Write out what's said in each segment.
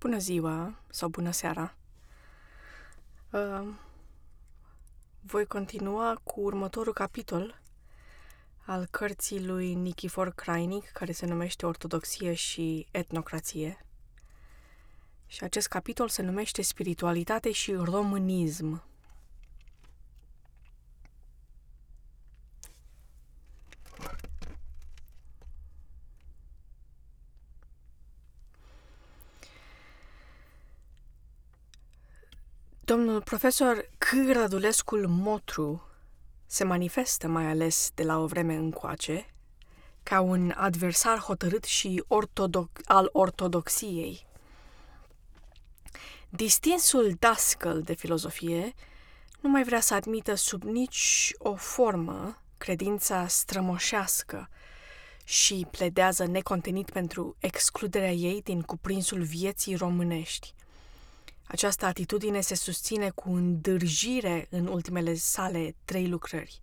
Bună ziua sau bună seara! Uh, voi continua cu următorul capitol al cărții lui Nikifor Crainic, care se numește Ortodoxie și etnocrație. Și acest capitol se numește Spiritualitate și românism. Domnul profesor C. Rădulescul Motru se manifestă mai ales de la o vreme încoace ca un adversar hotărât și ortodox, al ortodoxiei. Distinsul dascăl de filozofie nu mai vrea să admită sub nici o formă credința strămoșească și pledează necontenit pentru excluderea ei din cuprinsul vieții românești. Această atitudine se susține cu îndârjire în ultimele sale trei lucrări.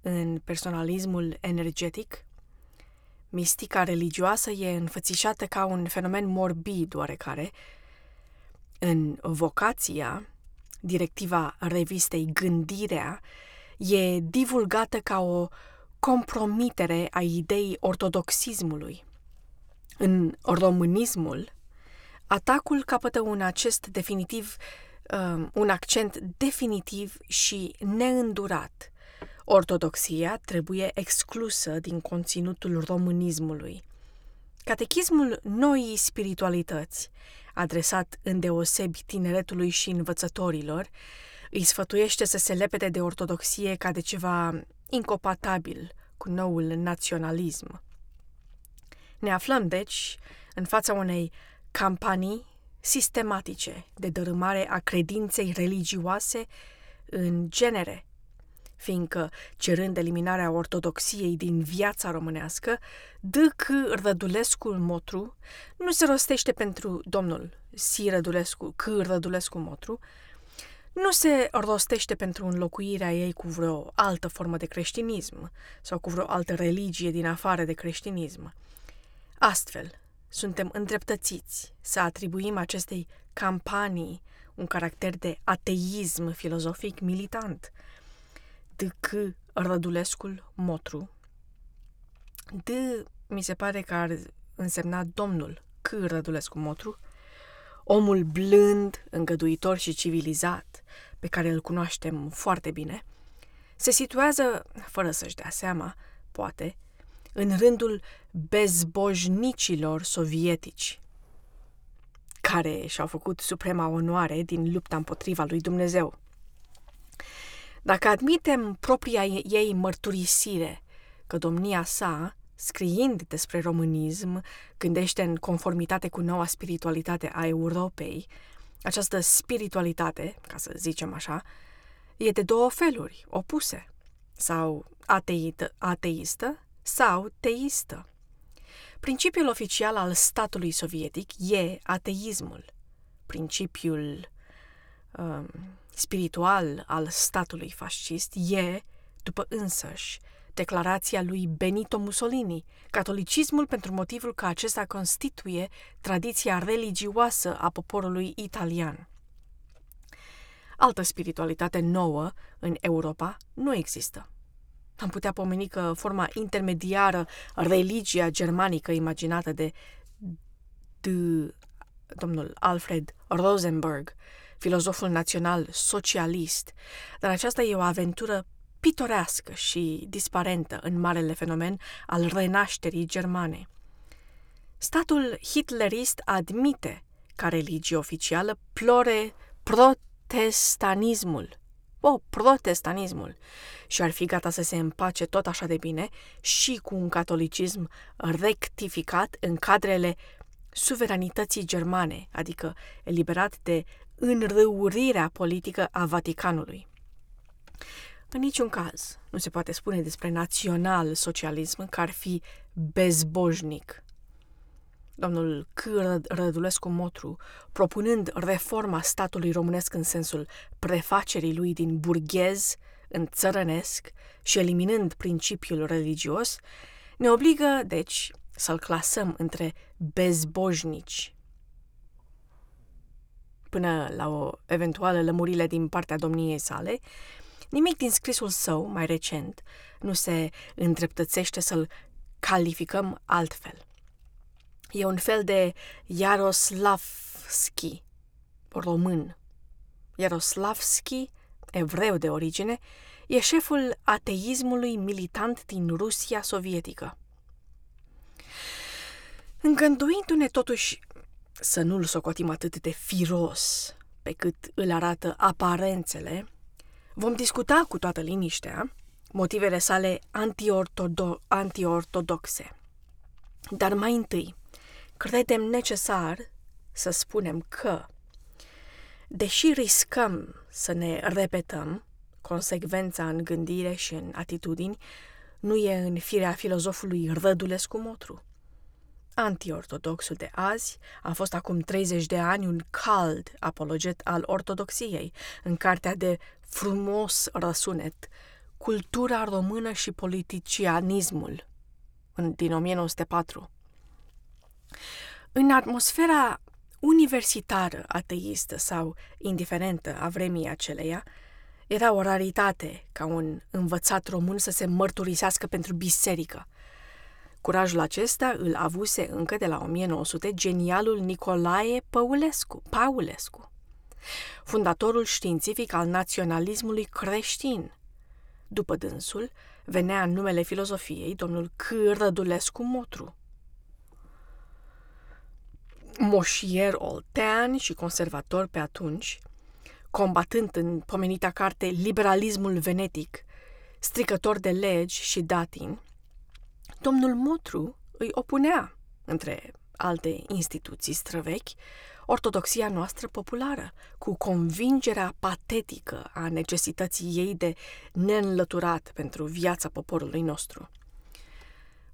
În personalismul energetic, mistica religioasă e înfățișată ca un fenomen morbid oarecare. În vocația, directiva revistei Gândirea, e divulgată ca o compromitere a ideii ortodoxismului. În românismul, Atacul capătă un acest definitiv, um, un accent definitiv și neîndurat. Ortodoxia trebuie exclusă din conținutul românismului. Catechismul noii spiritualități, adresat îndeosebi tineretului și învățătorilor, îi sfătuiește să se lepede de ortodoxie ca de ceva incompatibil cu noul naționalism. Ne aflăm, deci, în fața unei campanii sistematice de dărâmare a credinței religioase în genere, fiindcă, cerând eliminarea ortodoxiei din viața românească, D.C. Rădulescu Motru nu se rostește pentru domnul Si Rădulescu, C. Rădulescu Motru, nu se rostește pentru înlocuirea ei cu vreo altă formă de creștinism sau cu vreo altă religie din afară de creștinism. Astfel, suntem îndreptățiți să atribuim acestei campanii un caracter de ateism filozofic militant. De că Rădulescul Motru. De mi se pare că ar însemna domnul C. Rădulescu Motru, omul blând, îngăduitor și civilizat, pe care îl cunoaștem foarte bine, se situează, fără să-și dea seama, poate, în rândul bezbojnicilor sovietici, care și-au făcut suprema onoare din lupta împotriva lui Dumnezeu. Dacă admitem propria ei mărturisire că domnia sa, scriind despre românism, gândește în conformitate cu noua spiritualitate a Europei, această spiritualitate, ca să zicem așa, e de două feluri, opuse, sau ateită, ateistă sau teistă. Principiul oficial al statului sovietic e ateismul. Principiul um, spiritual al statului fascist e, după însăși, declarația lui Benito Mussolini, catolicismul pentru motivul că acesta constituie tradiția religioasă a poporului italian. Altă spiritualitate nouă în Europa nu există. Am putea pomeni că forma intermediară, religia germanică imaginată de, de domnul Alfred Rosenberg, filozoful național socialist, dar aceasta e o aventură pitorească și disparentă în marele fenomen al renașterii germane. Statul hitlerist admite ca religie oficială plore protestanismul, o, protestanismul, și ar fi gata să se împace tot așa de bine și cu un catolicism rectificat în cadrele suveranității germane, adică eliberat de înrăurirea politică a Vaticanului. În niciun caz nu se poate spune despre național-socialism că ar fi bezbojnic domnul C. Rădulescu Motru, propunând reforma statului românesc în sensul prefacerii lui din burghez în țărănesc și eliminând principiul religios, ne obligă, deci, să-l clasăm între bezbojnici. până la o eventuală lămurire din partea domniei sale, nimic din scrisul său, mai recent, nu se îndreptățește să-l calificăm altfel. E un fel de Yaroslavski, român. Yaroslavski, evreu de origine, e șeful ateismului militant din Rusia sovietică. Îngânduindu-ne totuși să nu-l socotim atât de firos pe cât îl arată aparențele, vom discuta cu toată liniștea motivele sale antiortodo- antiortodoxe. Dar mai întâi, credem necesar să spunem că, deși riscăm să ne repetăm, consecvența în gândire și în atitudini nu e în firea filozofului Rădulescu Motru. Antiortodoxul de azi a fost acum 30 de ani un cald apologet al ortodoxiei în cartea de frumos răsunet Cultura română și politicianismul din 1904. În atmosfera universitară, ateistă sau indiferentă a vremii aceleia, era o raritate ca un învățat român să se mărturisească pentru biserică. Curajul acesta îl avuse încă de la 1900 genialul Nicolae Păulescu, Paulescu, fundatorul științific al naționalismului creștin. După dânsul, venea în numele filozofiei domnul C. Rădulescu Motru. Moșier oltean și conservator pe atunci, combatând în pomenita carte liberalismul venetic, stricător de legi și datin, domnul Motru îi opunea, între alte instituții străvechi, ortodoxia noastră populară, cu convingerea patetică a necesității ei de neînlăturat pentru viața poporului nostru.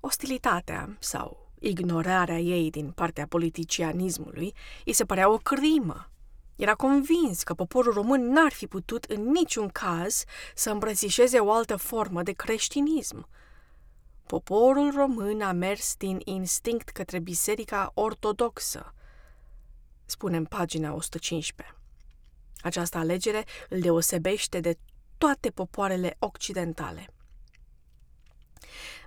Ostilitatea sau ignorarea ei din partea politicianismului îi se părea o crimă era convins că poporul român n-ar fi putut în niciun caz să îmbrățișeze o altă formă de creștinism. Poporul român a mers din instinct către biserica ortodoxă, spune în pagina 115. Această alegere îl deosebește de toate popoarele occidentale.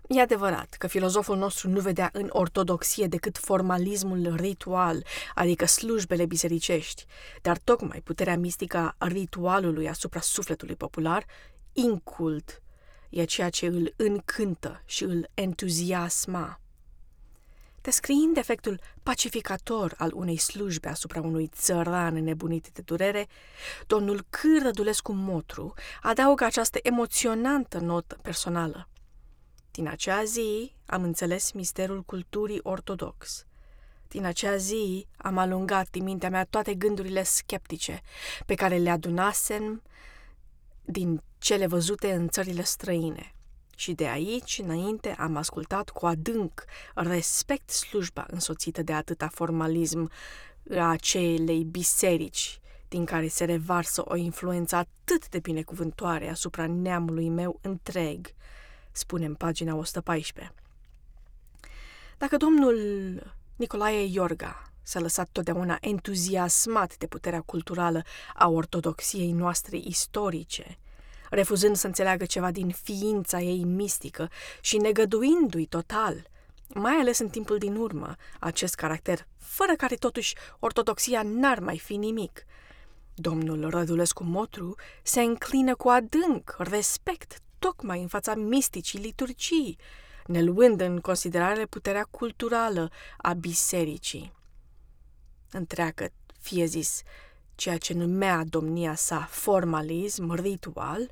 E adevărat că filozoful nostru nu vedea în ortodoxie decât formalismul ritual, adică slujbele bisericești, dar tocmai puterea mistică a ritualului asupra sufletului popular, incult, e ceea ce îl încântă și îl entuziasma. Descriind efectul pacificator al unei slujbe asupra unui țăran nebunit de durere, domnul C. Rădulescu Motru adaugă această emoționantă notă personală. Din acea zi am înțeles misterul culturii ortodox. Din acea zi am alungat din mintea mea toate gândurile sceptice pe care le adunasem din cele văzute în țările străine. Și de aici înainte am ascultat cu adânc respect slujba însoțită de atâta formalism a acelei biserici din care se revarsă o influență atât de binecuvântoare asupra neamului meu întreg, spune în pagina 114. Dacă domnul Nicolae Iorga s-a lăsat totdeauna entuziasmat de puterea culturală a ortodoxiei noastre istorice, refuzând să înțeleagă ceva din ființa ei mistică și negăduindu-i total, mai ales în timpul din urmă, acest caracter, fără care totuși ortodoxia n-ar mai fi nimic. Domnul Rădulescu Motru se înclină cu adânc respect tocmai în fața misticii liturgii, ne luând în considerare puterea culturală a bisericii. Întreagă, fie zis, ceea ce numea domnia sa formalism, ritual,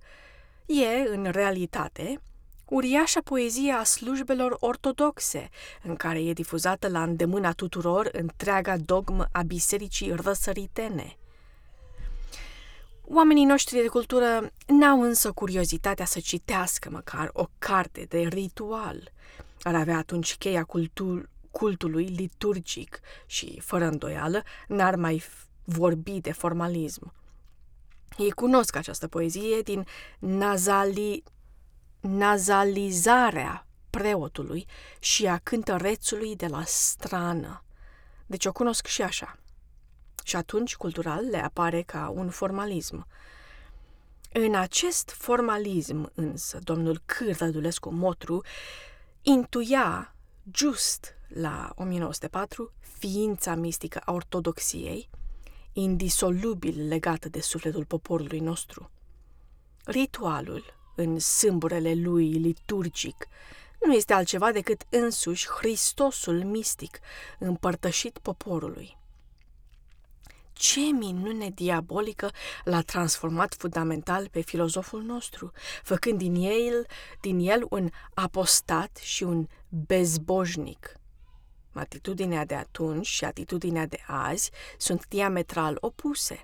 e, în realitate, uriașa poezie a slujbelor ortodoxe, în care e difuzată la îndemâna tuturor întreaga dogmă a bisericii răsăritene – Oamenii noștri de cultură n-au însă curiozitatea să citească măcar o carte de ritual. Ar avea atunci cheia cultul, cultului liturgic și, fără îndoială, n-ar mai vorbi de formalism. Ei cunosc această poezie din nazali, nazalizarea preotului și a cântărețului de la strană. Deci o cunosc și așa. Și atunci cultural le apare ca un formalism. În acest formalism însă, domnul Cârdădulescu Motru intuia just la 1904 ființa mistică a ortodoxiei, indisolubil legată de sufletul poporului nostru. Ritualul, în sâmburele lui liturgic, nu este altceva decât însuși Hristosul mistic, împărtășit poporului. Ce minune diabolică l-a transformat fundamental pe filozoful nostru, făcând din el, din el un apostat și un bezbojnic. Atitudinea de atunci și atitudinea de azi sunt diametral opuse.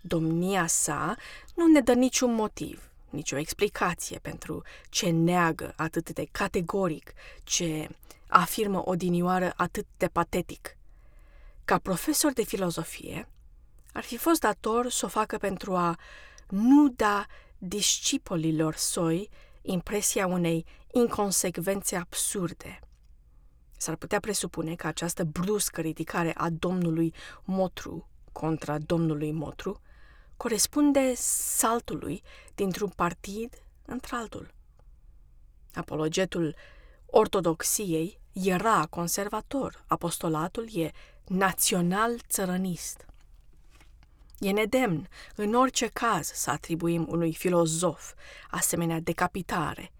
Domnia sa nu ne dă niciun motiv, nicio explicație pentru ce neagă atât de categoric, ce afirmă odinioară atât de patetic. Ca profesor de filozofie, ar fi fost dator să o facă pentru a nu da discipolilor soi impresia unei inconsecvențe absurde. S-ar putea presupune că această bruscă ridicare a domnului Motru contra domnului Motru corespunde saltului dintr-un partid într-altul. Apologetul ortodoxiei era conservator, apostolatul e național-țărănist. E nedemn, în orice caz, să atribuim unui filozof asemenea decapitare,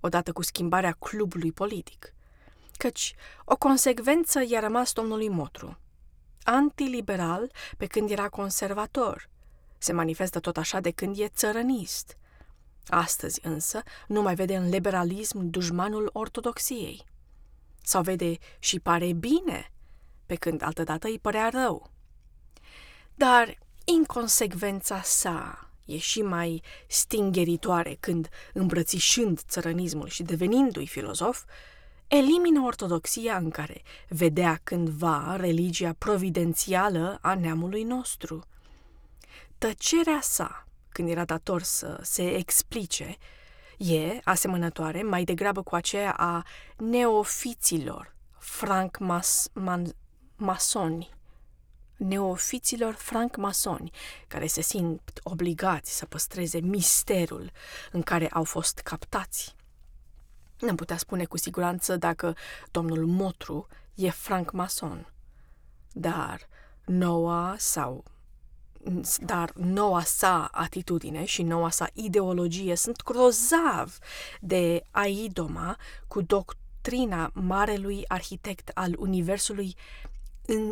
odată cu schimbarea clubului politic, căci o consecvență i-a rămas domnului Motru. Antiliberal pe când era conservator, se manifestă tot așa de când e țărănist. Astăzi însă nu mai vede în liberalism dușmanul ortodoxiei. Sau vede și pare bine, pe când altădată îi părea rău. Dar inconsecvența sa e și mai stingeritoare când, îmbrățișând țărănismul și devenindu-i filozof, elimină ortodoxia în care vedea cândva religia providențială a neamului nostru – Tăcerea sa, când era dator să se explice, e asemănătoare mai degrabă cu aceea a neofiților, franc mas, man, masoni, neofiților franc-masoni, care se simt obligați să păstreze misterul în care au fost captați. Nu putea spune cu siguranță dacă domnul Motru e franc-mason, dar noua sau dar noua sa atitudine și noua sa ideologie sunt grozav de aidoma cu doctrina marelui arhitect al universului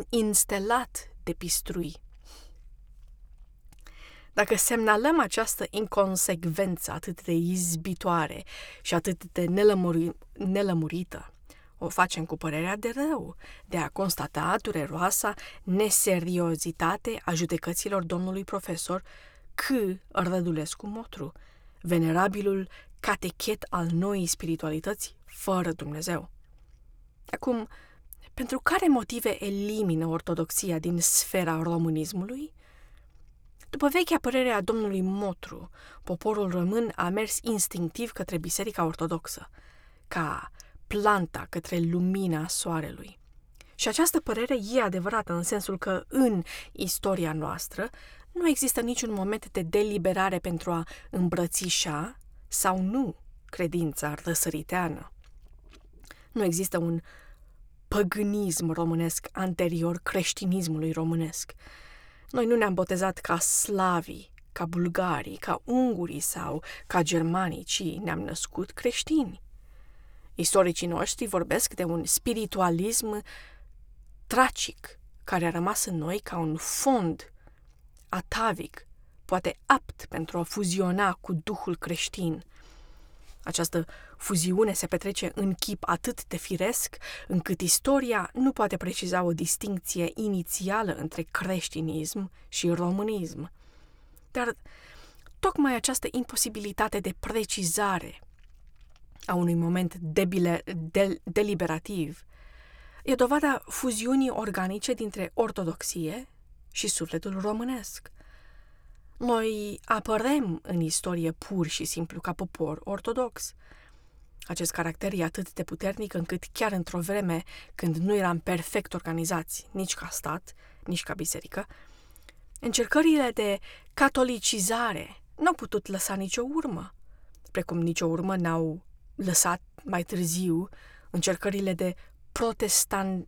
instelat de pistrui. Dacă semnalăm această inconsecvență atât de izbitoare și atât de nelămuri, nelămurită, o facem cu părerea de rău, de a constata dureroasa neseriozitate a judecăților domnului profesor C. Rădulescu Motru, venerabilul catechet al noii spiritualități fără Dumnezeu. Acum, pentru care motive elimină ortodoxia din sfera românismului? După vechea părere a domnului Motru, poporul român a mers instinctiv către Biserica Ortodoxă, ca planta către lumina soarelui. Și această părere e adevărată în sensul că în istoria noastră nu există niciun moment de deliberare pentru a îmbrățișa sau nu credința răsăriteană. Nu există un păgânism românesc anterior creștinismului românesc. Noi nu ne-am botezat ca slavii, ca bulgarii, ca ungurii sau ca germanii, ci ne-am născut creștini. Istoricii noștri vorbesc de un spiritualism tragic care a rămas în noi ca un fond atavic, poate apt pentru a fuziona cu Duhul creștin. Această fuziune se petrece în chip atât de firesc, încât istoria nu poate preciza o distinție inițială între creștinism și românism. Dar tocmai această imposibilitate de precizare a unui moment debile, de, deliberativ, e dovada fuziunii organice dintre ortodoxie și sufletul românesc. Noi apărem în istorie pur și simplu ca popor ortodox. Acest caracter e atât de puternic încât chiar într-o vreme când nu eram perfect organizați, nici ca stat, nici ca biserică, încercările de catolicizare nu au putut lăsa nicio urmă, precum nicio urmă n-au lăsat mai târziu încercările de protestan,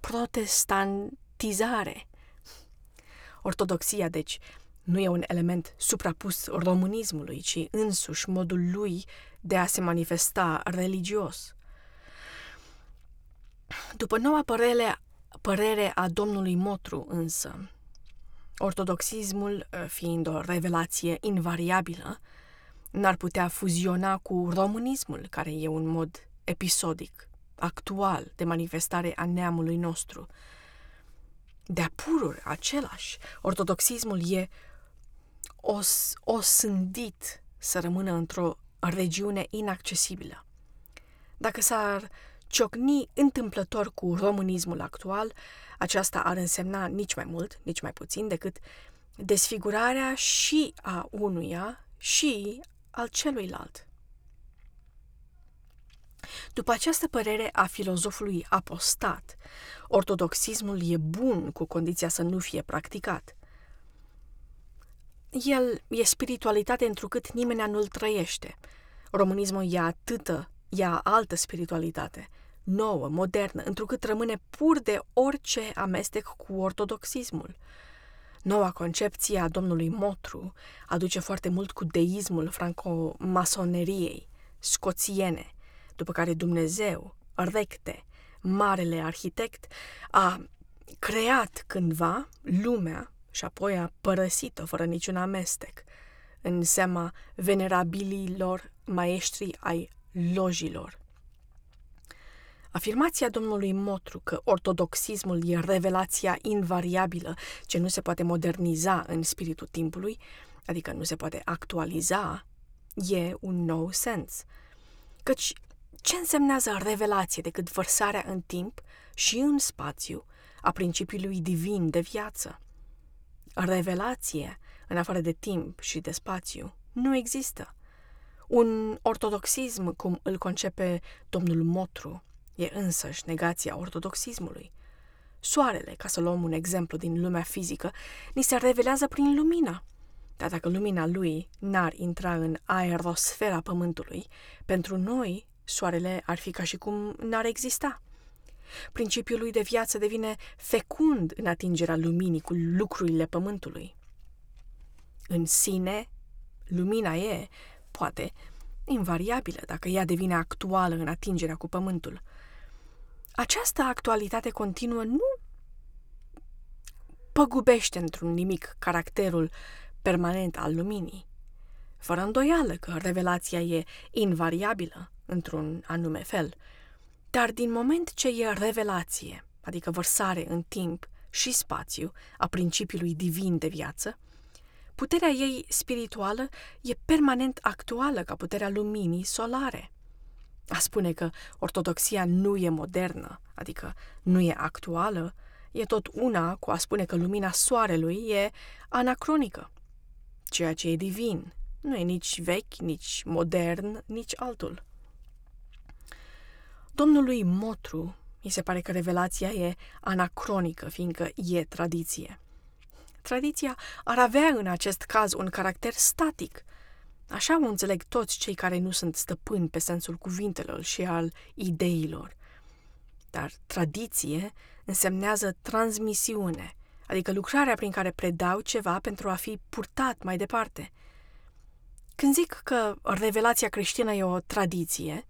protestantizare. Ortodoxia, deci, nu e un element suprapus românismului, ci însuși modul lui de a se manifesta religios. După noua părere, părere a domnului Motru, însă, ortodoxismul, fiind o revelație invariabilă, n-ar putea fuziona cu românismul, care e un mod episodic, actual, de manifestare a neamului nostru. De-a pururi același, ortodoxismul e os, osândit să rămână într-o regiune inaccesibilă. Dacă s-ar ciocni întâmplător cu românismul actual, aceasta ar însemna nici mai mult, nici mai puțin decât desfigurarea și a unuia și al celuilalt. După această părere a filozofului apostat, ortodoxismul e bun cu condiția să nu fie practicat. El e spiritualitate întrucât nimeni nu-l trăiește. Românismul e atâtă, ia altă spiritualitate, nouă, modernă, întrucât rămâne pur de orice amestec cu ortodoxismul. Noua concepție a domnului Motru aduce foarte mult cu deismul franco-masoneriei, scoțiene, după care Dumnezeu, recte, marele arhitect, a creat cândva lumea și apoi a părăsit-o fără niciun amestec, în seama venerabililor maestri ai lojilor. Afirmația domnului Motru că ortodoxismul e revelația invariabilă ce nu se poate moderniza în spiritul timpului, adică nu se poate actualiza, e un nou sens. Căci ce însemnează revelație decât vărsarea în timp și în spațiu a principiului divin de viață? Revelație, în afară de timp și de spațiu, nu există. Un ortodoxism, cum îl concepe domnul Motru, e însăși negația ortodoxismului. Soarele, ca să luăm un exemplu din lumea fizică, ni se revelează prin lumina. Dar dacă lumina lui n-ar intra în aerosfera Pământului, pentru noi soarele ar fi ca și cum n-ar exista. Principiul lui de viață devine fecund în atingerea luminii cu lucrurile Pământului. În sine, lumina e, poate, invariabilă dacă ea devine actuală în atingerea cu Pământul – această actualitate continuă nu păgubește într-un nimic caracterul permanent al luminii. Fără îndoială că revelația e invariabilă, într-un anume fel, dar din moment ce e revelație, adică vărsare în timp și spațiu a principiului divin de viață, puterea ei spirituală e permanent actuală ca puterea luminii solare. A spune că ortodoxia nu e modernă, adică nu e actuală, e tot una cu a spune că lumina soarelui e anacronică. Ceea ce e divin nu e nici vechi, nici modern, nici altul. Domnului Motru mi se pare că revelația e anacronică, fiindcă e tradiție. Tradiția ar avea în acest caz un caracter static, Așa o înțeleg toți cei care nu sunt stăpâni pe sensul cuvintelor și al ideilor. Dar tradiție însemnează transmisiune, adică lucrarea prin care predau ceva pentru a fi purtat mai departe. Când zic că revelația creștină e o tradiție,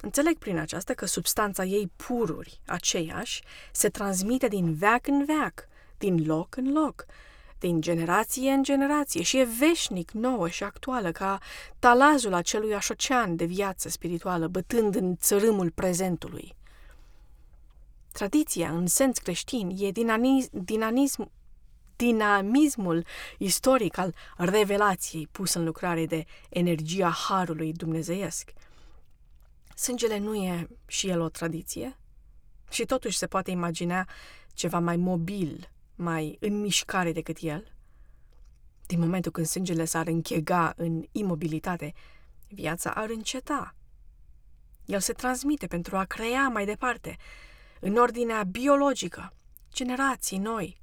înțeleg prin aceasta că substanța ei pururi, aceiași, se transmite din veac în veac, din loc în loc, din generație în generație și e veșnic nouă și actuală, ca talazul acelui ocean de viață spirituală, bătând în țărâmul prezentului. Tradiția, în sens creștin, e dinamism, dinamismul istoric al revelației pus în lucrare de energia harului dumnezeiesc. Sângele nu e și el o tradiție? Și totuși se poate imagina ceva mai mobil, mai în mișcare decât el? Din momentul când sângele s-ar închega în imobilitate, viața ar înceta. El se transmite pentru a crea mai departe, în ordinea biologică, generații noi.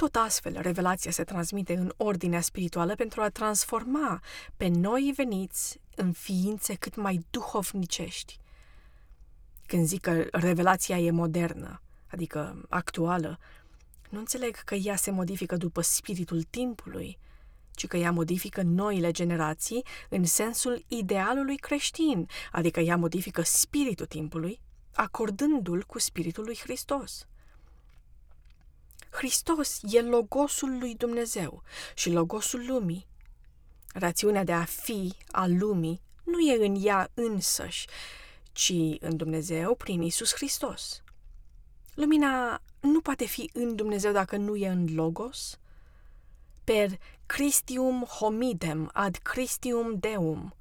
Tot astfel, revelația se transmite în ordinea spirituală pentru a transforma pe noi veniți în ființe cât mai duhovnicești. Când zic că revelația e modernă, adică actuală, nu înțeleg că ea se modifică după spiritul timpului, ci că ea modifică noile generații în sensul idealului creștin, adică ea modifică spiritul timpului, acordându-l cu spiritul lui Hristos. Hristos e logosul lui Dumnezeu și logosul lumii. Rațiunea de a fi a lumii nu e în ea însăși, ci în Dumnezeu prin Isus Hristos. Lumina nu poate fi în Dumnezeu dacă nu e în Logos. Per Christium homidem ad Christium Deum.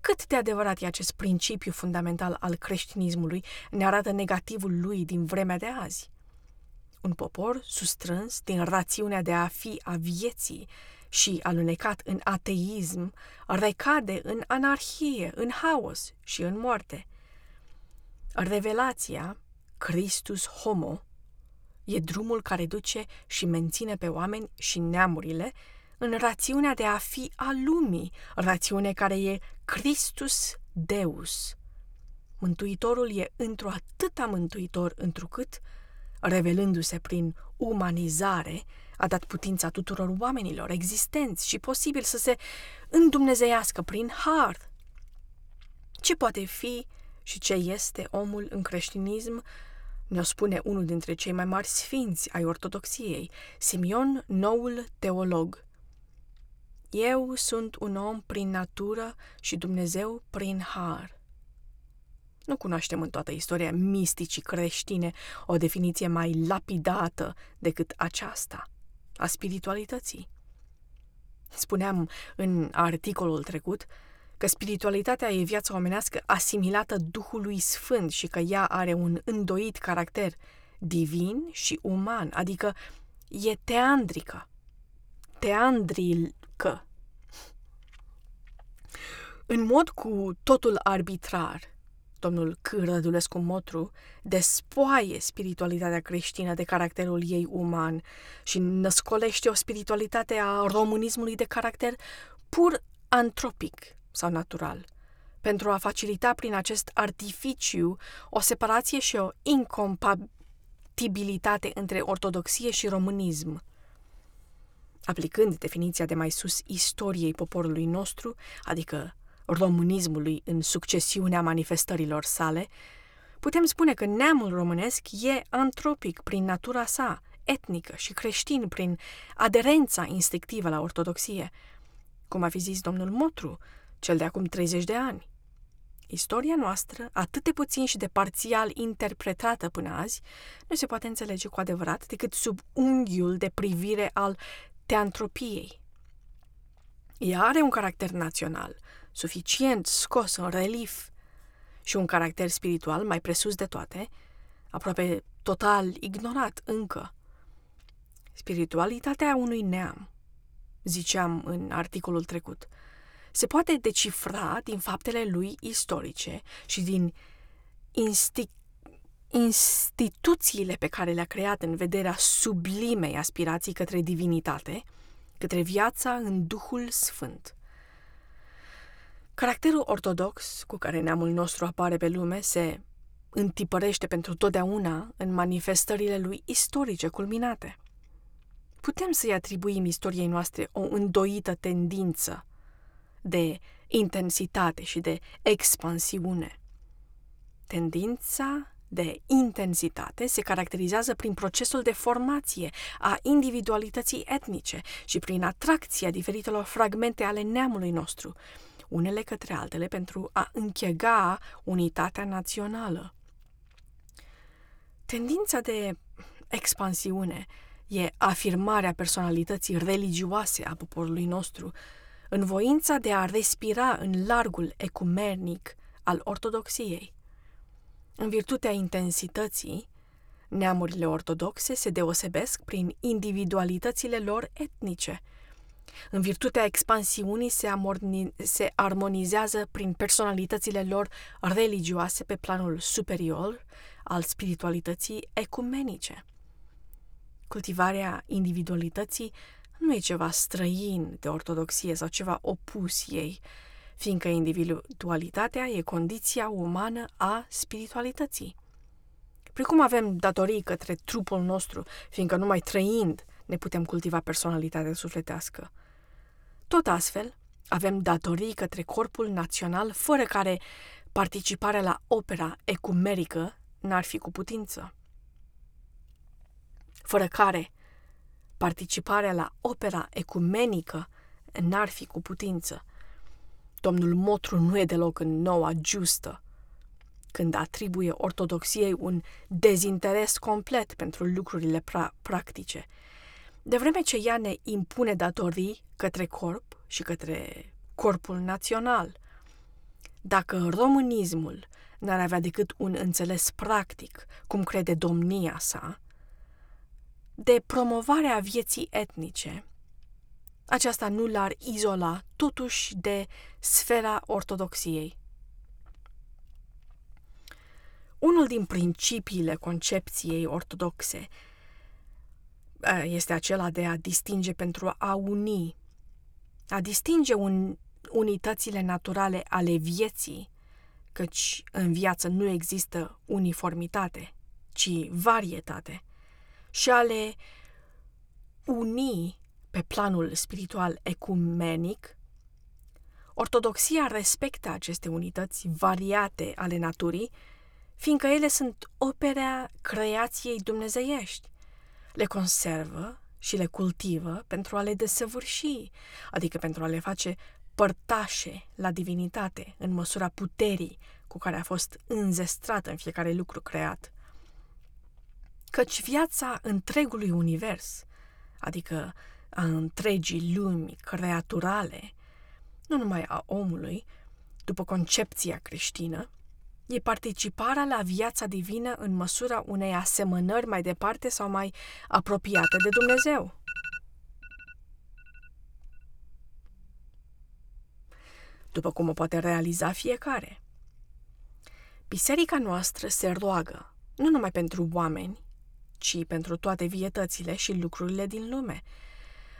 Cât de adevărat e acest principiu fundamental al creștinismului ne arată negativul lui din vremea de azi. Un popor sustrâns din rațiunea de a fi a vieții și alunecat în ateism, recade în anarhie, în haos și în moarte. Revelația, Christus Homo, e drumul care duce și menține pe oameni și neamurile în rațiunea de a fi a lumii, rațiune care e Christus Deus. Mântuitorul e într-o atâta mântuitor întrucât, revelându-se prin umanizare, a dat putința tuturor oamenilor existenți și posibil să se îndumnezeiască prin har. Ce poate fi și ce este omul în creștinism ne-o spune unul dintre cei mai mari sfinți ai ortodoxiei, Simion, noul teolog. Eu sunt un om prin natură și Dumnezeu prin har. Nu cunoaștem în toată istoria misticii creștine o definiție mai lapidată decât aceasta a spiritualității. Spuneam în articolul trecut că spiritualitatea e viața omenească asimilată Duhului Sfânt și că ea are un îndoit caracter divin și uman, adică e teandrică, teandrilcă. În mod cu totul arbitrar, domnul C. Rădulescu Motru despoaie spiritualitatea creștină de caracterul ei uman și născolește o spiritualitate a românismului de caracter pur antropic, sau natural, pentru a facilita prin acest artificiu o separație și o incompatibilitate între ortodoxie și românism. Aplicând definiția de mai sus istoriei poporului nostru, adică românismului în succesiunea manifestărilor sale, putem spune că neamul românesc e antropic prin natura sa, etnică și creștin prin aderența instinctivă la ortodoxie. Cum a fi zis domnul Motru, cel de acum 30 de ani. Istoria noastră, atât de puțin și de parțial interpretată până azi, nu se poate înțelege cu adevărat decât sub unghiul de privire al teantropiei. Ea are un caracter național, suficient scos în relief, și un caracter spiritual mai presus de toate, aproape total ignorat încă. Spiritualitatea unui neam, ziceam în articolul trecut, se poate decifra din faptele lui istorice și din insti- instituțiile pe care le-a creat în vederea sublimei aspirații către divinitate, către viața în Duhul Sfânt. Caracterul ortodox cu care neamul nostru apare pe lume se întipărește pentru totdeauna în manifestările lui istorice culminate. Putem să-i atribuim istoriei noastre o îndoită tendință de intensitate și de expansiune. Tendința de intensitate se caracterizează prin procesul de formație a individualității etnice și prin atracția diferitelor fragmente ale neamului nostru, unele către altele pentru a închega unitatea națională. Tendința de expansiune e afirmarea personalității religioase a poporului nostru, în voința de a respira în largul ecumenic al ortodoxiei. În virtutea intensității, neamurile ortodoxe se deosebesc prin individualitățile lor etnice În virtutea expansiunii se, amorni- se armonizează prin personalitățile lor religioase pe planul superior al spiritualității ecumenice. Cultivarea individualității nu e ceva străin de ortodoxie sau ceva opus ei, fiindcă individualitatea e condiția umană a spiritualității. Precum avem datorii către trupul nostru, fiindcă numai trăind ne putem cultiva personalitatea sufletească. Tot astfel, avem datorii către corpul național, fără care participarea la opera ecumerică n-ar fi cu putință. Fără care participarea la opera ecumenică n-ar fi cu putință. Domnul Motru nu e deloc în noua justă, când atribuie ortodoxiei un dezinteres complet pentru lucrurile pra- practice, de vreme ce ea ne impune datorii către corp și către corpul național. Dacă românismul n-ar avea decât un înțeles practic, cum crede domnia sa, de promovarea vieții etnice, aceasta nu l-ar izola totuși de sfera ortodoxiei. Unul din principiile concepției ortodoxe este acela de a distinge pentru a uni, a distinge un, unitățile naturale ale vieții, căci în viață nu există uniformitate, ci varietate, și a le uni pe planul spiritual ecumenic, ortodoxia respectă aceste unități variate ale naturii, fiindcă ele sunt opera creației dumnezeiești. Le conservă și le cultivă pentru a le desăvârși, adică pentru a le face părtașe la divinitate în măsura puterii cu care a fost înzestrat în fiecare lucru creat. Căci viața întregului univers, adică a întregii lumi creaturale, nu numai a omului, după concepția creștină, e participarea la viața divină în măsura unei asemănări mai departe sau mai apropiate de Dumnezeu. După cum o poate realiza fiecare. Biserica noastră se roagă nu numai pentru oameni, ci pentru toate vietățile și lucrurile din lume,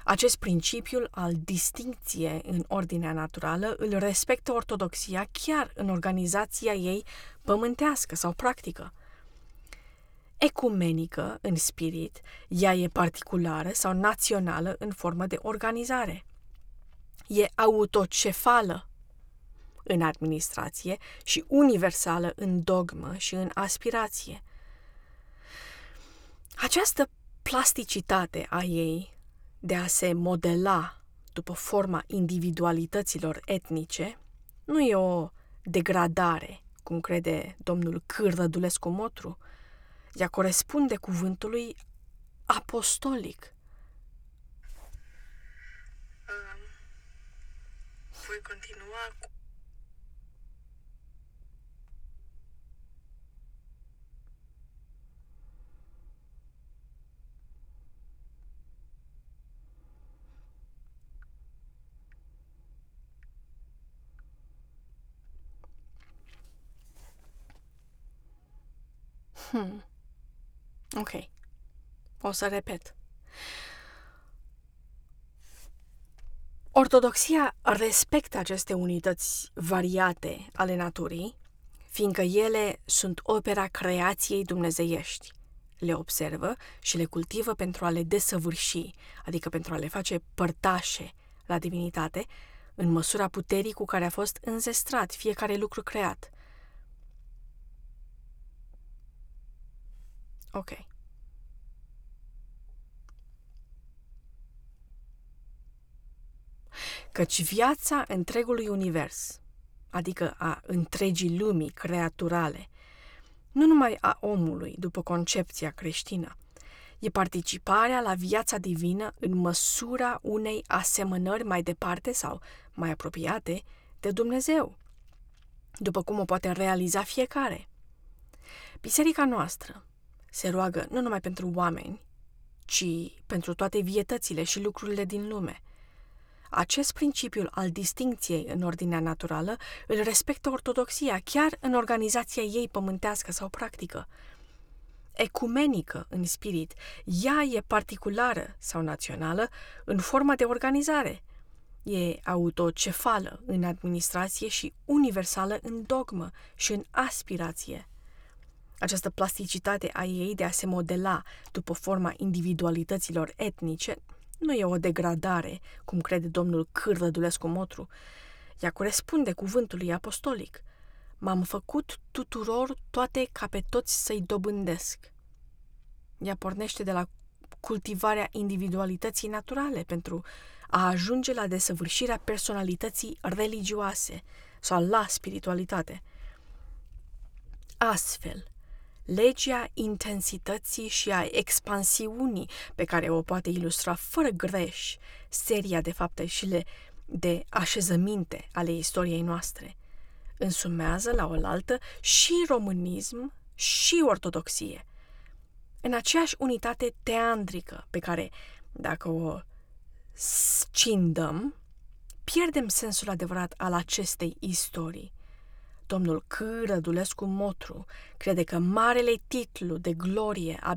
acest principiu al distincției în ordinea naturală îl respectă ortodoxia chiar în organizația ei pământească sau practică. Ecumenică în spirit, ea e particulară sau națională în formă de organizare. E autocefală în administrație și universală în dogmă și în aspirație. Această plasticitate a ei de a se modela după forma individualităților etnice nu e o degradare, cum crede domnul Cârdădulescu Motru. Ea corespunde cuvântului apostolic. Um, voi continua cu Hmm. Ok. O să repet. Ortodoxia respectă aceste unități variate ale naturii, fiindcă ele sunt opera creației dumnezeiești. Le observă și le cultivă pentru a le desăvârși, adică pentru a le face părtașe la divinitate, în măsura puterii cu care a fost înzestrat fiecare lucru creat – Ok. Căci viața întregului univers, adică a întregii lumii creaturale, nu numai a omului după concepția creștină, e participarea la viața divină în măsura unei asemănări mai departe sau mai apropiate de Dumnezeu, după cum o poate realiza fiecare. Biserica noastră, se roagă nu numai pentru oameni, ci pentru toate vietățile și lucrurile din lume. Acest principiu al distincției în ordinea naturală îl respectă ortodoxia chiar în organizația ei pământească sau practică. Ecumenică în spirit, ea e particulară sau națională în forma de organizare. E autocefală în administrație și universală în dogmă și în aspirație. Această plasticitate a ei de a se modela după forma individualităților etnice nu e o degradare, cum crede domnul Cârdădulescu Motru. Ea corespunde cuvântului apostolic. M-am făcut tuturor toate ca pe toți să-i dobândesc. Ea pornește de la cultivarea individualității naturale pentru a ajunge la desăvârșirea personalității religioase sau la spiritualitate. Astfel, legea intensității și a expansiunii pe care o poate ilustra fără greș seria de fapte și le de așezăminte ale istoriei noastre. Însumează la oaltă și românism și ortodoxie. În aceeași unitate teandrică pe care, dacă o scindăm, pierdem sensul adevărat al acestei istorii. Domnul C. Rădulescu Motru crede că marele titlu de glorie a,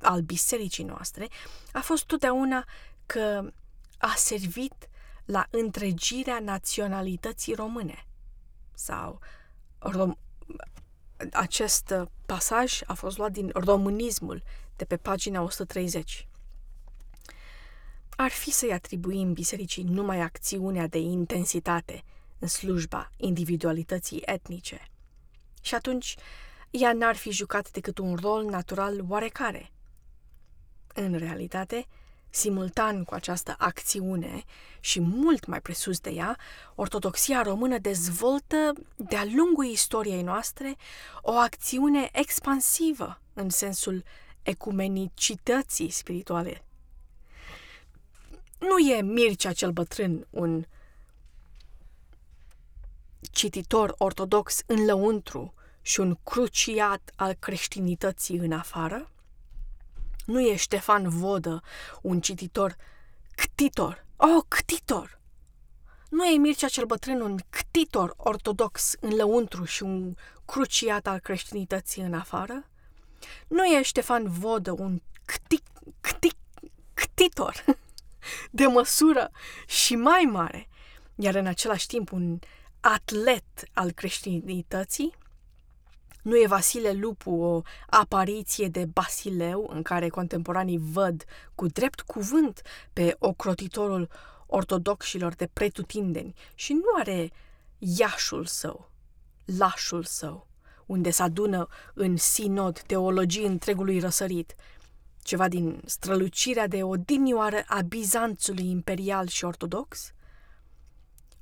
al bisericii noastre a fost totdeauna că a servit la întregirea naționalității române. Sau rom- acest pasaj a fost luat din românismul de pe pagina 130. Ar fi să-i atribuim bisericii numai acțiunea de intensitate – în slujba individualității etnice. Și atunci, ea n-ar fi jucat decât un rol natural oarecare. În realitate, simultan cu această acțiune și mult mai presus de ea, ortodoxia română dezvoltă de-a lungul istoriei noastre o acțiune expansivă în sensul ecumenicității spirituale. Nu e Mircea cel bătrân un cititor ortodox în lăuntru și un cruciat al creștinității în afară? Nu e Ștefan Vodă un cititor ctitor? Oh, ctitor! Nu e Mircea cel bătrân un ctitor ortodox în lăuntru și un cruciat al creștinității în afară? Nu e Ștefan Vodă un cti, cti, ctitor de măsură și mai mare, iar în același timp un atlet al creștinității? Nu e Vasile Lupu o apariție de Basileu în care contemporanii văd cu drept cuvânt pe ocrotitorul ortodoxilor de pretutindeni și nu are iașul său, lașul său, unde se adună în sinod teologii întregului răsărit, ceva din strălucirea de odinioară a Bizanțului imperial și ortodox?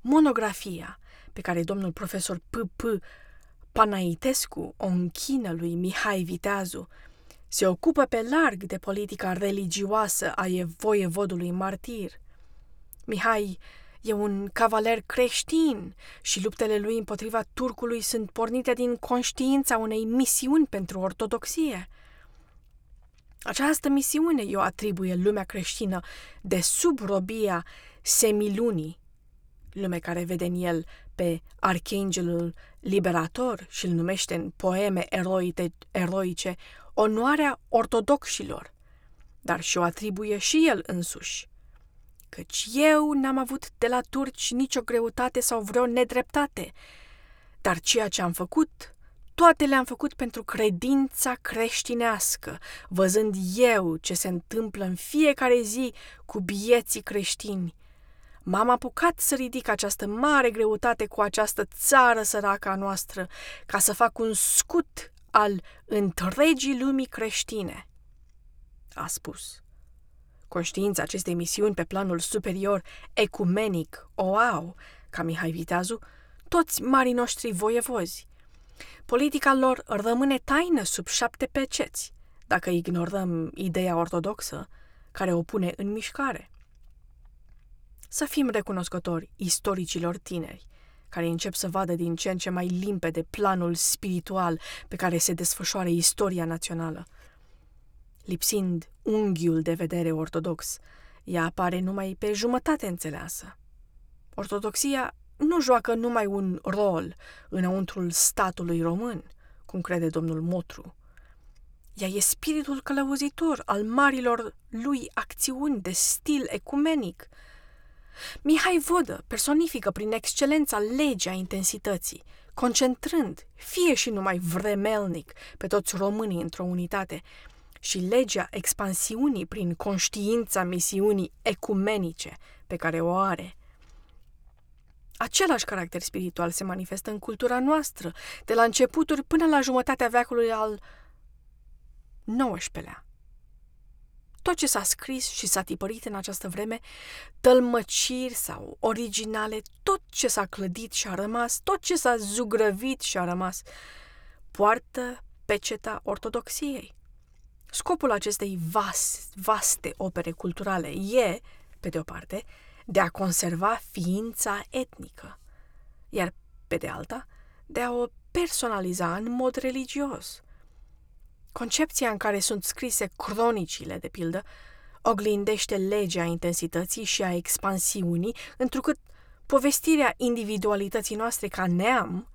Monografia pe care domnul profesor P.P. Panaitescu o închină lui Mihai Viteazu, se ocupă pe larg de politica religioasă a voievodului martir. Mihai e un cavaler creștin și luptele lui împotriva turcului sunt pornite din conștiința unei misiuni pentru ortodoxie. Această misiune i-o atribuie lumea creștină de sub robia semilunii, lume care vede în el pe archangelul liberator și îl numește în poeme eroite, eroice onoarea ortodoxilor, dar și o atribuie și el însuși. Căci eu n-am avut de la turci nicio greutate sau vreo nedreptate, dar ceea ce am făcut, toate le-am făcut pentru credința creștinească, văzând eu ce se întâmplă în fiecare zi cu bieții creștini, M-am apucat să ridic această mare greutate cu această țară săracă a noastră, ca să fac un scut al întregii lumii creștine, a spus. Conștiința acestei misiuni pe planul superior, ecumenic, o au, ca Mihai Viteazu, toți marii noștri voievozi. Politica lor rămâne taină sub șapte peceți, dacă ignorăm ideea ortodoxă care o pune în mișcare să fim recunoscători istoricilor tineri, care încep să vadă din ce în ce mai limpede planul spiritual pe care se desfășoară istoria națională. Lipsind unghiul de vedere ortodox, ea apare numai pe jumătate înțeleasă. Ortodoxia nu joacă numai un rol înăuntrul statului român, cum crede domnul Motru. Ea e spiritul călăuzitor al marilor lui acțiuni de stil ecumenic. Mihai Vodă personifică prin excelența legea intensității, concentrând, fie și numai vremelnic, pe toți românii într-o unitate, și legea expansiunii prin conștiința misiunii ecumenice pe care o are – Același caracter spiritual se manifestă în cultura noastră, de la începuturi până la jumătatea veacului al XIX-lea. Tot ce s-a scris și s-a tipărit în această vreme, tălmăciri sau originale, tot ce s-a clădit și a rămas, tot ce s-a zugrăvit și a rămas, poartă peceta ortodoxiei. Scopul acestei vas, vaste opere culturale e, pe de o parte, de a conserva ființa etnică, iar pe de alta, de a o personaliza în mod religios. Concepția în care sunt scrise cronicile, de pildă, oglindește legea intensității și a expansiunii, întrucât povestirea individualității noastre ca neam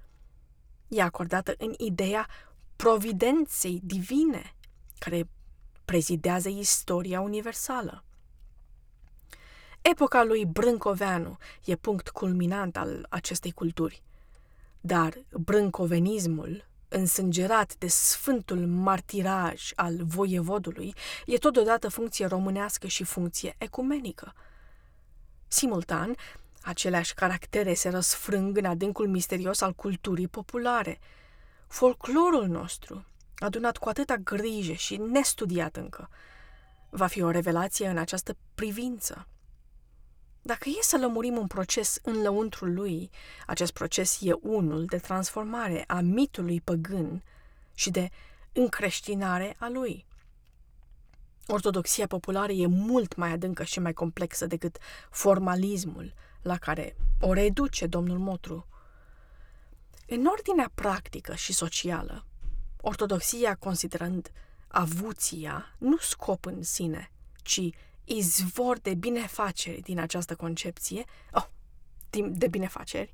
e acordată în ideea providenței divine, care prezidează istoria universală. Epoca lui Brâncoveanu e punct culminant al acestei culturi. Dar brâncovenismul, însângerat de sfântul martiraj al voievodului, e totodată funcție românească și funcție ecumenică. Simultan, aceleași caractere se răsfrâng în adâncul misterios al culturii populare. Folclorul nostru, adunat cu atâta grijă și nestudiat încă, va fi o revelație în această privință. Dacă e să lămurim un proces în lăuntrul lui, acest proces e unul de transformare a mitului păgân și de încreștinare a lui. Ortodoxia populară e mult mai adâncă și mai complexă decât formalismul la care o reduce domnul Motru. În ordinea practică și socială, ortodoxia considerând avuția nu scop în sine, ci izvor de binefaceri din această concepție, oh, de binefaceri,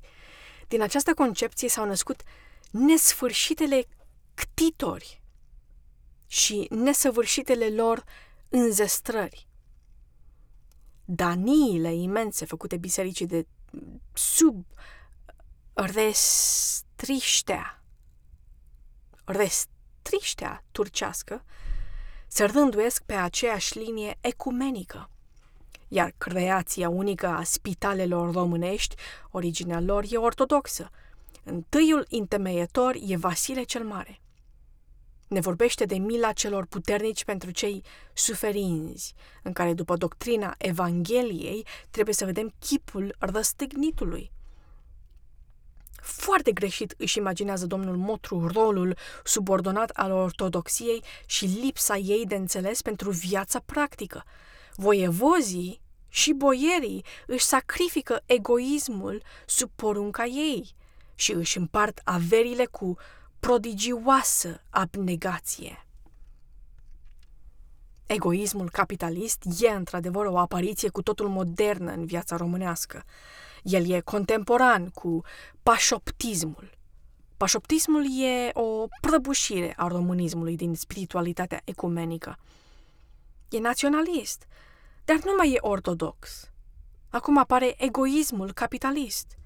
din această concepție s-au născut nesfârșitele ctitori și nesăvârșitele lor înzestrări. Daniile imense făcute bisericii de sub restriștea, restriștea turcească, se rânduiesc pe aceeași linie ecumenică. Iar creația unică a spitalelor românești, originea lor e ortodoxă. Întâiul întemeietor e Vasile cel Mare. Ne vorbește de mila celor puternici pentru cei suferinzi, în care, după doctrina Evangheliei, trebuie să vedem chipul răstignitului – foarte greșit își imaginează domnul Motru rolul subordonat al ortodoxiei și lipsa ei de înțeles pentru viața practică. Voievozii și boierii își sacrifică egoismul sub porunca ei și își împart averile cu prodigioasă abnegație. Egoismul capitalist e într-adevăr o apariție cu totul modernă în viața românească. El e contemporan cu pașoptismul. Pașoptismul e o prăbușire a românismului din spiritualitatea ecumenică. E naționalist, dar nu mai e ortodox. Acum apare egoismul capitalist.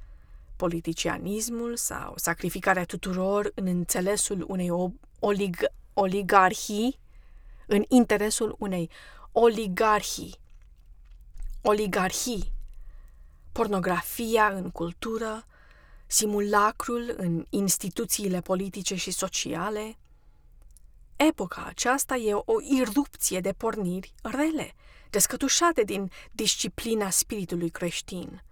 Politicianismul sau sacrificarea tuturor în înțelesul unei olig- oligarhii, în interesul unei oligarhii. Oligarhii pornografia în cultură, simulacrul în instituțiile politice și sociale. Epoca aceasta e o irupție de porniri rele, descătușate din disciplina spiritului creștin.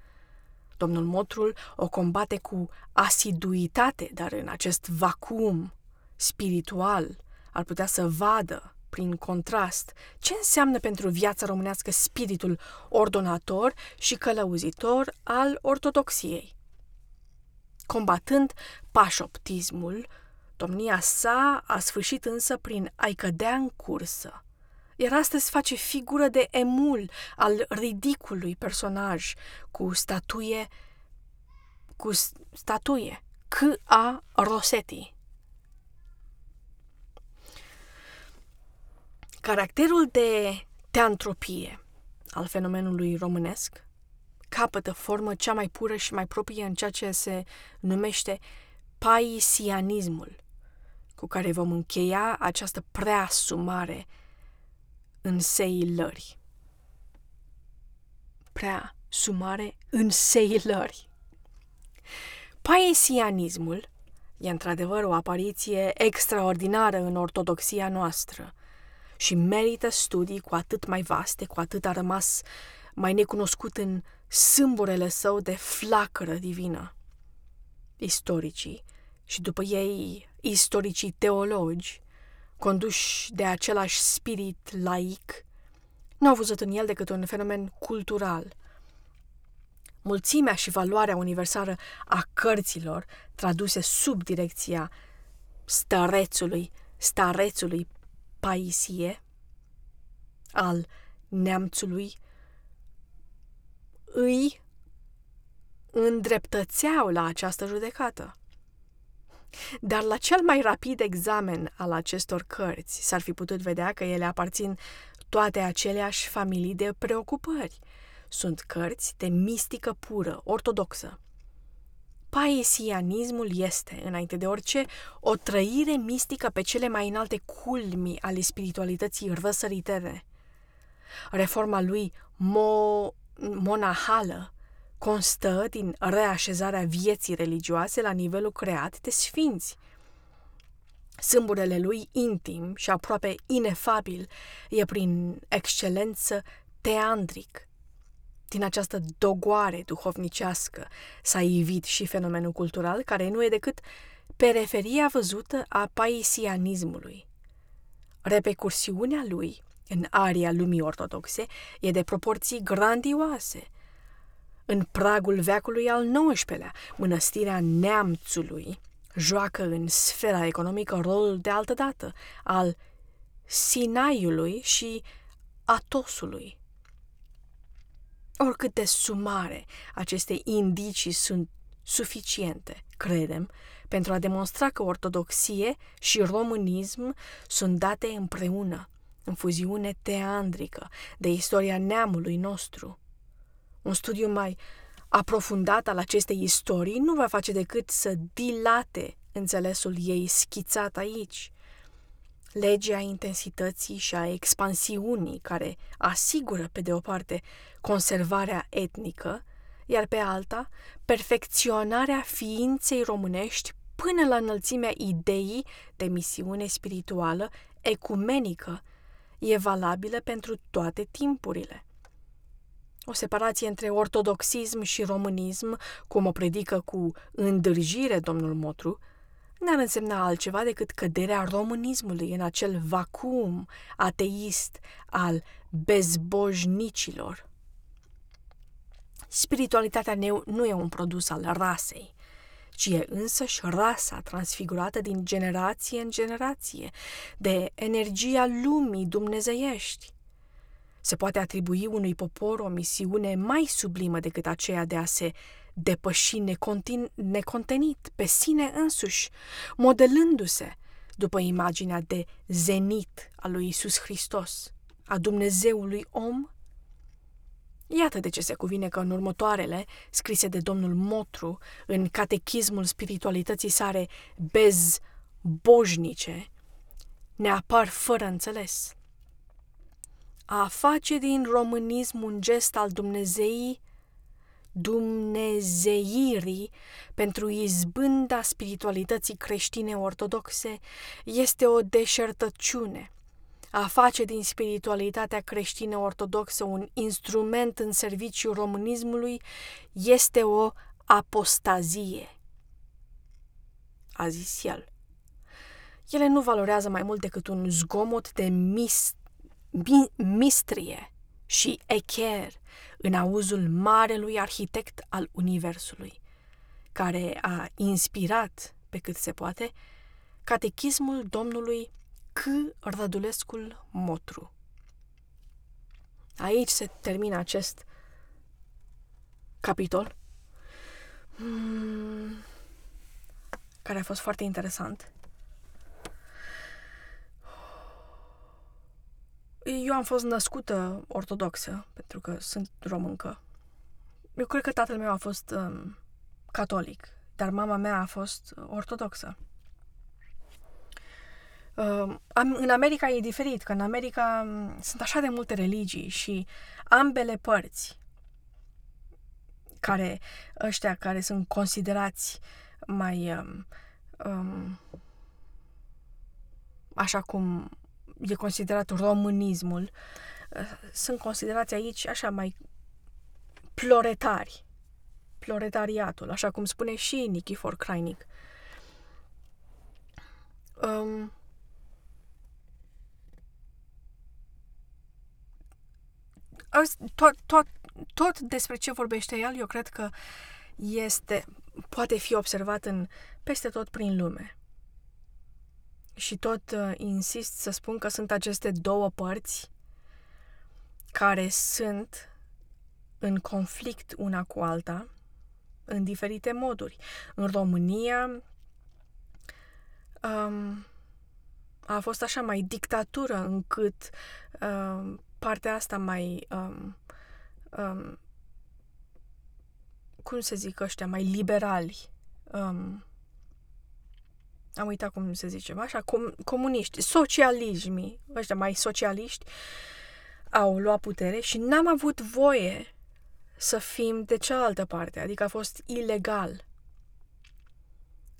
Domnul Motrul o combate cu asiduitate, dar în acest vacuum spiritual ar putea să vadă prin contrast, ce înseamnă pentru viața românească spiritul ordonator și călăuzitor al ortodoxiei. Combatând pașoptismul, domnia sa a sfârșit însă prin a-i cădea în cursă, iar astăzi face figură de emul al ridiculului personaj cu statuie cu statuie C.A. Rossetti. Caracterul de teantropie al fenomenului românesc capătă formă cea mai pură și mai proprie în ceea ce se numește paisianismul, cu care vom încheia această preasumare în seilări. Prea sumare în seilări. Paisianismul e într-adevăr o apariție extraordinară în ortodoxia noastră și merită studii cu atât mai vaste, cu atât a rămas mai necunoscut în sâmburele său de flacără divină. Istoricii și după ei istoricii teologi, conduși de același spirit laic, nu au văzut în el decât un fenomen cultural. Mulțimea și valoarea universală a cărților traduse sub direcția starețului, starețului Paisie, al neamțului, îi îndreptățeau la această judecată. Dar la cel mai rapid examen al acestor cărți s-ar fi putut vedea că ele aparțin toate aceleași familii de preocupări. Sunt cărți de mistică pură, ortodoxă. Paesianismul este, înainte de orice, o trăire mistică pe cele mai înalte culmi ale spiritualității răsăritene. Reforma lui mo- monahală constă din reașezarea vieții religioase la nivelul creat de sfinți. Sâmburele lui intim și aproape inefabil e prin excelență teandric. Din această dogoare duhovnicească s-a ivit și fenomenul cultural care nu e decât periferia văzută a paisianismului. Repercursiunea lui în aria lumii ortodoxe e de proporții grandioase – în pragul veacului al XIX-lea, mănăstirea neamțului joacă în sfera economică rolul de altădată al Sinaiului și Atosului. Oricât de sumare aceste indicii sunt suficiente, credem, pentru a demonstra că ortodoxie și românism sunt date împreună, în fuziune teandrică de istoria neamului nostru. Un studiu mai aprofundat al acestei istorii nu va face decât să dilate înțelesul ei schițat aici. Legea intensității și a expansiunii care asigură, pe de o parte, conservarea etnică, iar pe alta, perfecționarea ființei românești până la înălțimea ideii de misiune spirituală ecumenică, e valabilă pentru toate timpurile. O separație între ortodoxism și românism, cum o predică cu îndârjire domnul Motru, n-ar însemna altceva decât căderea românismului în acel vacuum ateist al bezbojnicilor. Spiritualitatea nu e un produs al rasei, ci e însăși rasa transfigurată din generație în generație, de energia lumii dumnezeiești se poate atribui unui popor o misiune mai sublimă decât aceea de a se depăși necontin- necontenit pe sine însuși, modelându-se după imaginea de zenit a lui Isus Hristos, a Dumnezeului om? Iată de ce se cuvine că în următoarele, scrise de domnul Motru, în catechismul spiritualității sare bezbojnice, ne apar fără înțeles a face din românism un gest al Dumnezeii, dumnezeirii pentru izbânda spiritualității creștine ortodoxe este o deșertăciune. A face din spiritualitatea creștină ortodoxă un instrument în serviciul românismului este o apostazie. A zis el. Ele nu valorează mai mult decât un zgomot de mist mistrie și echer în auzul marelui arhitect al Universului, care a inspirat, pe cât se poate, catechismul domnului C. Rădulescul Motru. Aici se termină acest capitol, mm, care a fost foarte interesant. Eu am fost născută ortodoxă, pentru că sunt româncă. Eu cred că tatăl meu a fost um, catolic, dar mama mea a fost ortodoxă. Uh, în America e diferit, că în America um, sunt așa de multe religii și ambele părți care, ăștia care sunt considerați mai um, um, așa cum e considerat românismul, uh, sunt considerați aici așa mai ploretari. Ploretariatul, așa cum spune și Nikifor Krainic. Um, tot, tot, tot despre ce vorbește el, eu cred că este, poate fi observat în peste tot prin lume. Și tot uh, insist să spun că sunt aceste două părți care sunt în conflict una cu alta în diferite moduri. În România um, a fost așa mai dictatură încât um, partea asta mai um, um, cum să zic ăștia, mai liberali um, am uitat cum se zice, așa, com, comuniști, socialismii, ăștia mai socialiști, au luat putere și n-am avut voie să fim de cealaltă parte, adică a fost ilegal.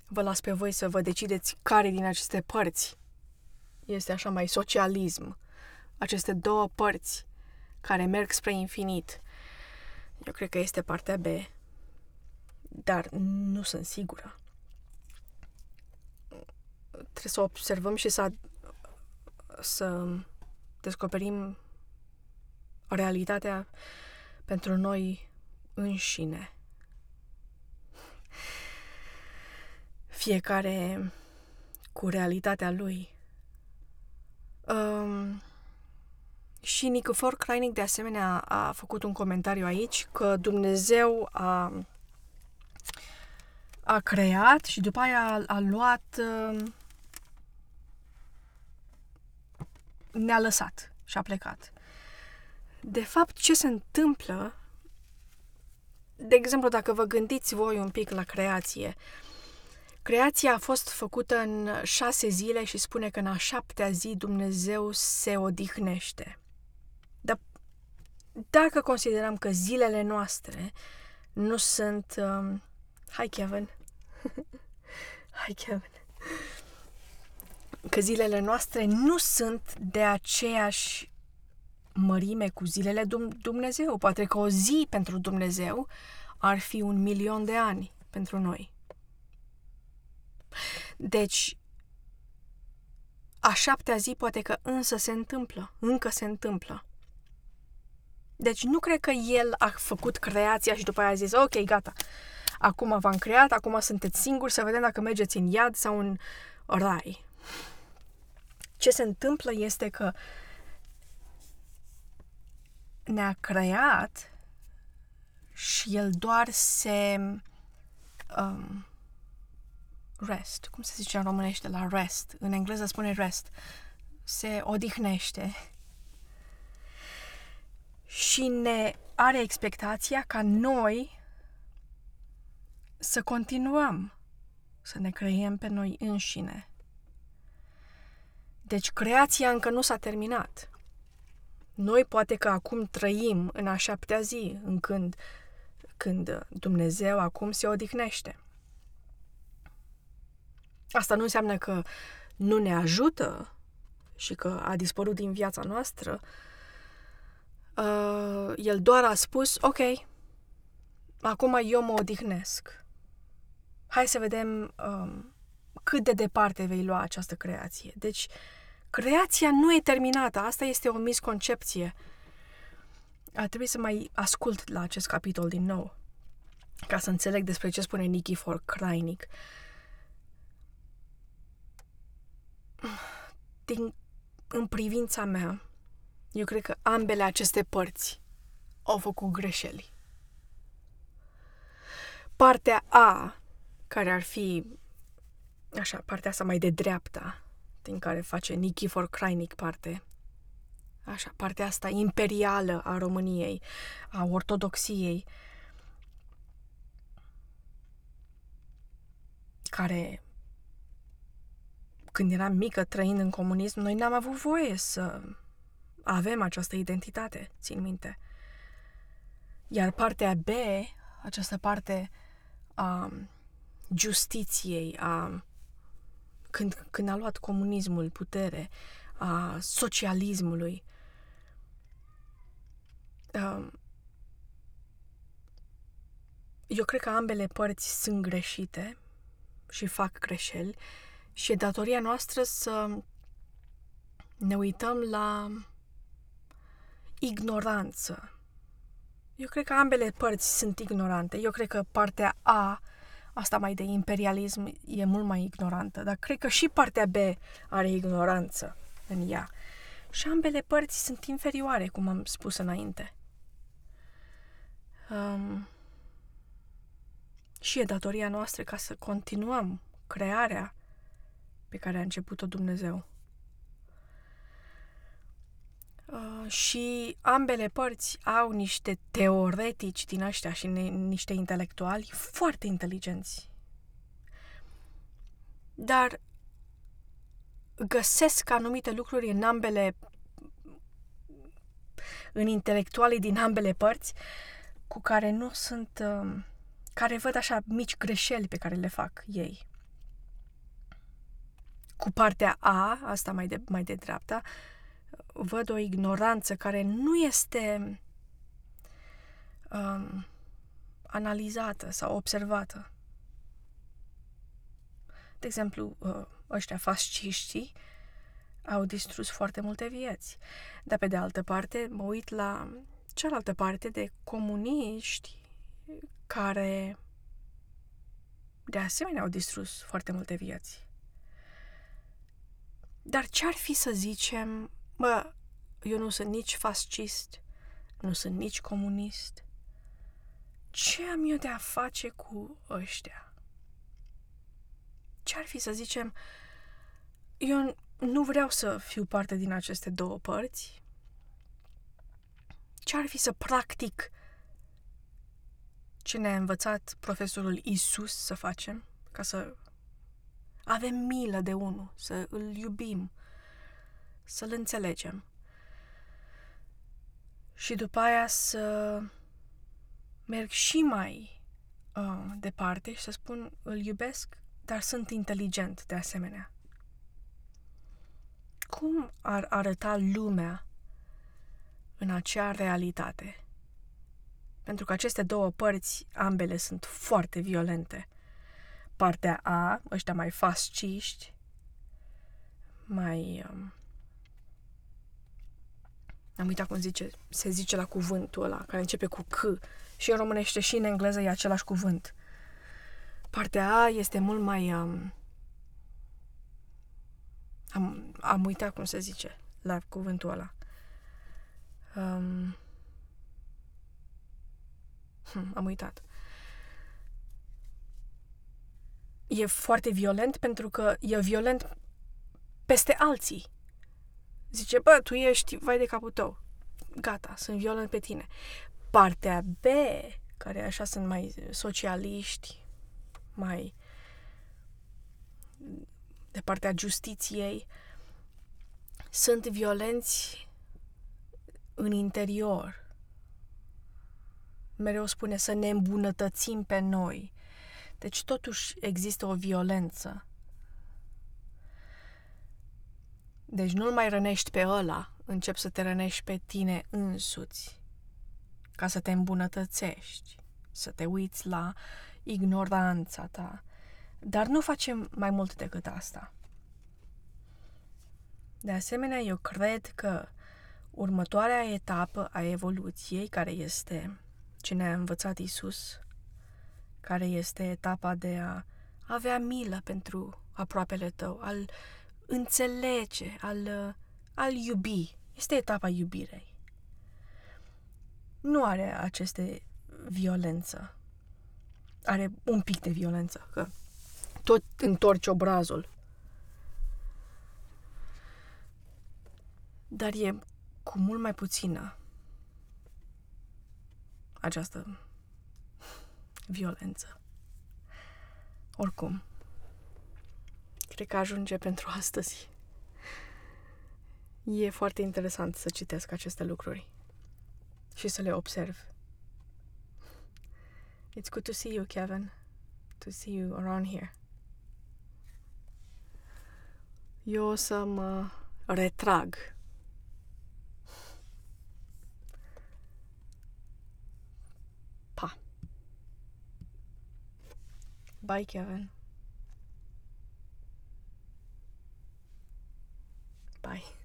Vă las pe voi să vă decideți care din aceste părți este așa mai socialism. Aceste două părți care merg spre infinit. Eu cred că este partea B, dar nu sunt sigură trebuie să observăm și să, să descoperim realitatea pentru noi înșine. Fiecare cu realitatea lui. Um, și Nicofor Kleinic de asemenea a făcut un comentariu aici că Dumnezeu a, a creat și după aia a, a luat uh, ne-a lăsat și a plecat. De fapt, ce se întâmplă, de exemplu, dacă vă gândiți voi un pic la creație, creația a fost făcută în șase zile și spune că în a șaptea zi Dumnezeu se odihnește. Dar dacă considerăm că zilele noastre nu sunt... Um... Hai, Kevin! Hai, Kevin! Că zilele noastre nu sunt de aceeași mărime cu zilele Dumnezeu. Poate că o zi pentru Dumnezeu ar fi un milion de ani pentru noi. Deci, a șaptea zi poate că însă se întâmplă, încă se întâmplă. Deci nu cred că el a făcut creația și după aia a zis, ok, gata, acum v-am creat, acum sunteți singuri, să vedem dacă mergeți în iad sau în rai. Ce se întâmplă este că ne-a creat și el doar se um, rest, cum se zice în românește la rest, în engleză spune rest, se odihnește. Și ne are expectația ca noi să continuăm să ne creiem pe noi înșine. Deci creația încă nu s-a terminat. Noi poate că acum trăim în a șaptea zi, în când, când Dumnezeu acum se odihnește. Asta nu înseamnă că nu ne ajută și că a dispărut din viața noastră. Uh, el doar a spus, ok, acum eu mă odihnesc. Hai să vedem um, cât de departe vei lua această creație. Deci, creația nu e terminată. Asta este o misconcepție. Ar trebui să mai ascult la acest capitol din nou, ca să înțeleg despre ce spune Nikifor Krainic. Din, în privința mea, Eu cred că ambele aceste părți au făcut greșeli. Partea A, care ar fi, așa, partea asta mai de dreapta, din care face Nikifor Crainic parte, așa, partea asta imperială a României, a ortodoxiei, care când eram mică, trăind în comunism, noi n-am avut voie să avem această identitate, țin minte. Iar partea B, această parte a justiției, a când, când a luat comunismul putere, a socialismului, eu cred că ambele părți sunt greșite și fac greșeli și e datoria noastră să ne uităm la ignoranță. Eu cred că ambele părți sunt ignorante. Eu cred că partea A, asta mai de imperialism, e mult mai ignorantă, dar cred că și partea B are ignoranță în ea. Și ambele părți sunt inferioare, cum am spus înainte. Um, și e datoria noastră ca să continuăm crearea pe care a început-o Dumnezeu. Uh, și ambele părți au niște teoretici din ăștia și ne, niște intelectuali foarte inteligenți. Dar găsesc anumite lucruri în ambele în intelectualii din ambele părți cu care nu sunt uh, care văd așa mici greșeli pe care le fac ei. Cu partea A, asta mai de, mai de dreapta, văd o ignoranță care nu este um, analizată sau observată. De exemplu, uh, ăștia fasciștii au distrus foarte multe vieți. Dar pe de altă parte, mă uit la cealaltă parte de comuniști care de asemenea au distrus foarte multe vieți. Dar ce-ar fi să zicem, bă, eu nu sunt nici fascist, nu sunt nici comunist. Ce am eu de a face cu ăștia? Ce-ar fi să zicem, eu nu vreau să fiu parte din aceste două părți? Ce-ar fi să practic ce ne-a învățat profesorul Isus să facem, ca să avem milă de unul, să îl iubim, să-l înțelegem. Și după aia să merg și mai uh, departe și să spun îl iubesc, dar sunt inteligent de asemenea. Cum ar arăta lumea în acea realitate? Pentru că aceste două părți, ambele sunt foarte violente. Partea A, ăștia mai fasciști, mai... Um, am uitat cum zice, se zice la cuvântul ăla, care începe cu C. Și în românește și în engleză e același cuvânt. Partea A este mult mai... Um, am, am uitat cum se zice la cuvântul ăla. Um, Hm, am uitat. E foarte violent pentru că e violent peste alții. Zice, bă, tu ești vai de capul tău. Gata, sunt violent pe tine. Partea B, care așa sunt mai socialiști, mai de partea justiției, sunt violenți în interior mereu spune să ne îmbunătățim pe noi. Deci totuși există o violență. Deci nu-l mai rănești pe ăla, încep să te rănești pe tine însuți, ca să te îmbunătățești, să te uiți la ignoranța ta. Dar nu facem mai mult decât asta. De asemenea, eu cred că următoarea etapă a evoluției, care este ce ne-a învățat Isus, care este etapa de a avea milă pentru aproapele tău, al înțelege, al, al iubi. Este etapa iubirei. Nu are aceste violență. Are un pic de violență, că tot întorci obrazul. Dar e cu mult mai puțină această violență. Oricum, cred că ajunge pentru astăzi. E foarte interesant să citesc aceste lucruri și să le observ. It's good to see you, Kevin. To see you around here. Eu o să mă retrag. Pa. Bye, Kevin. Bye.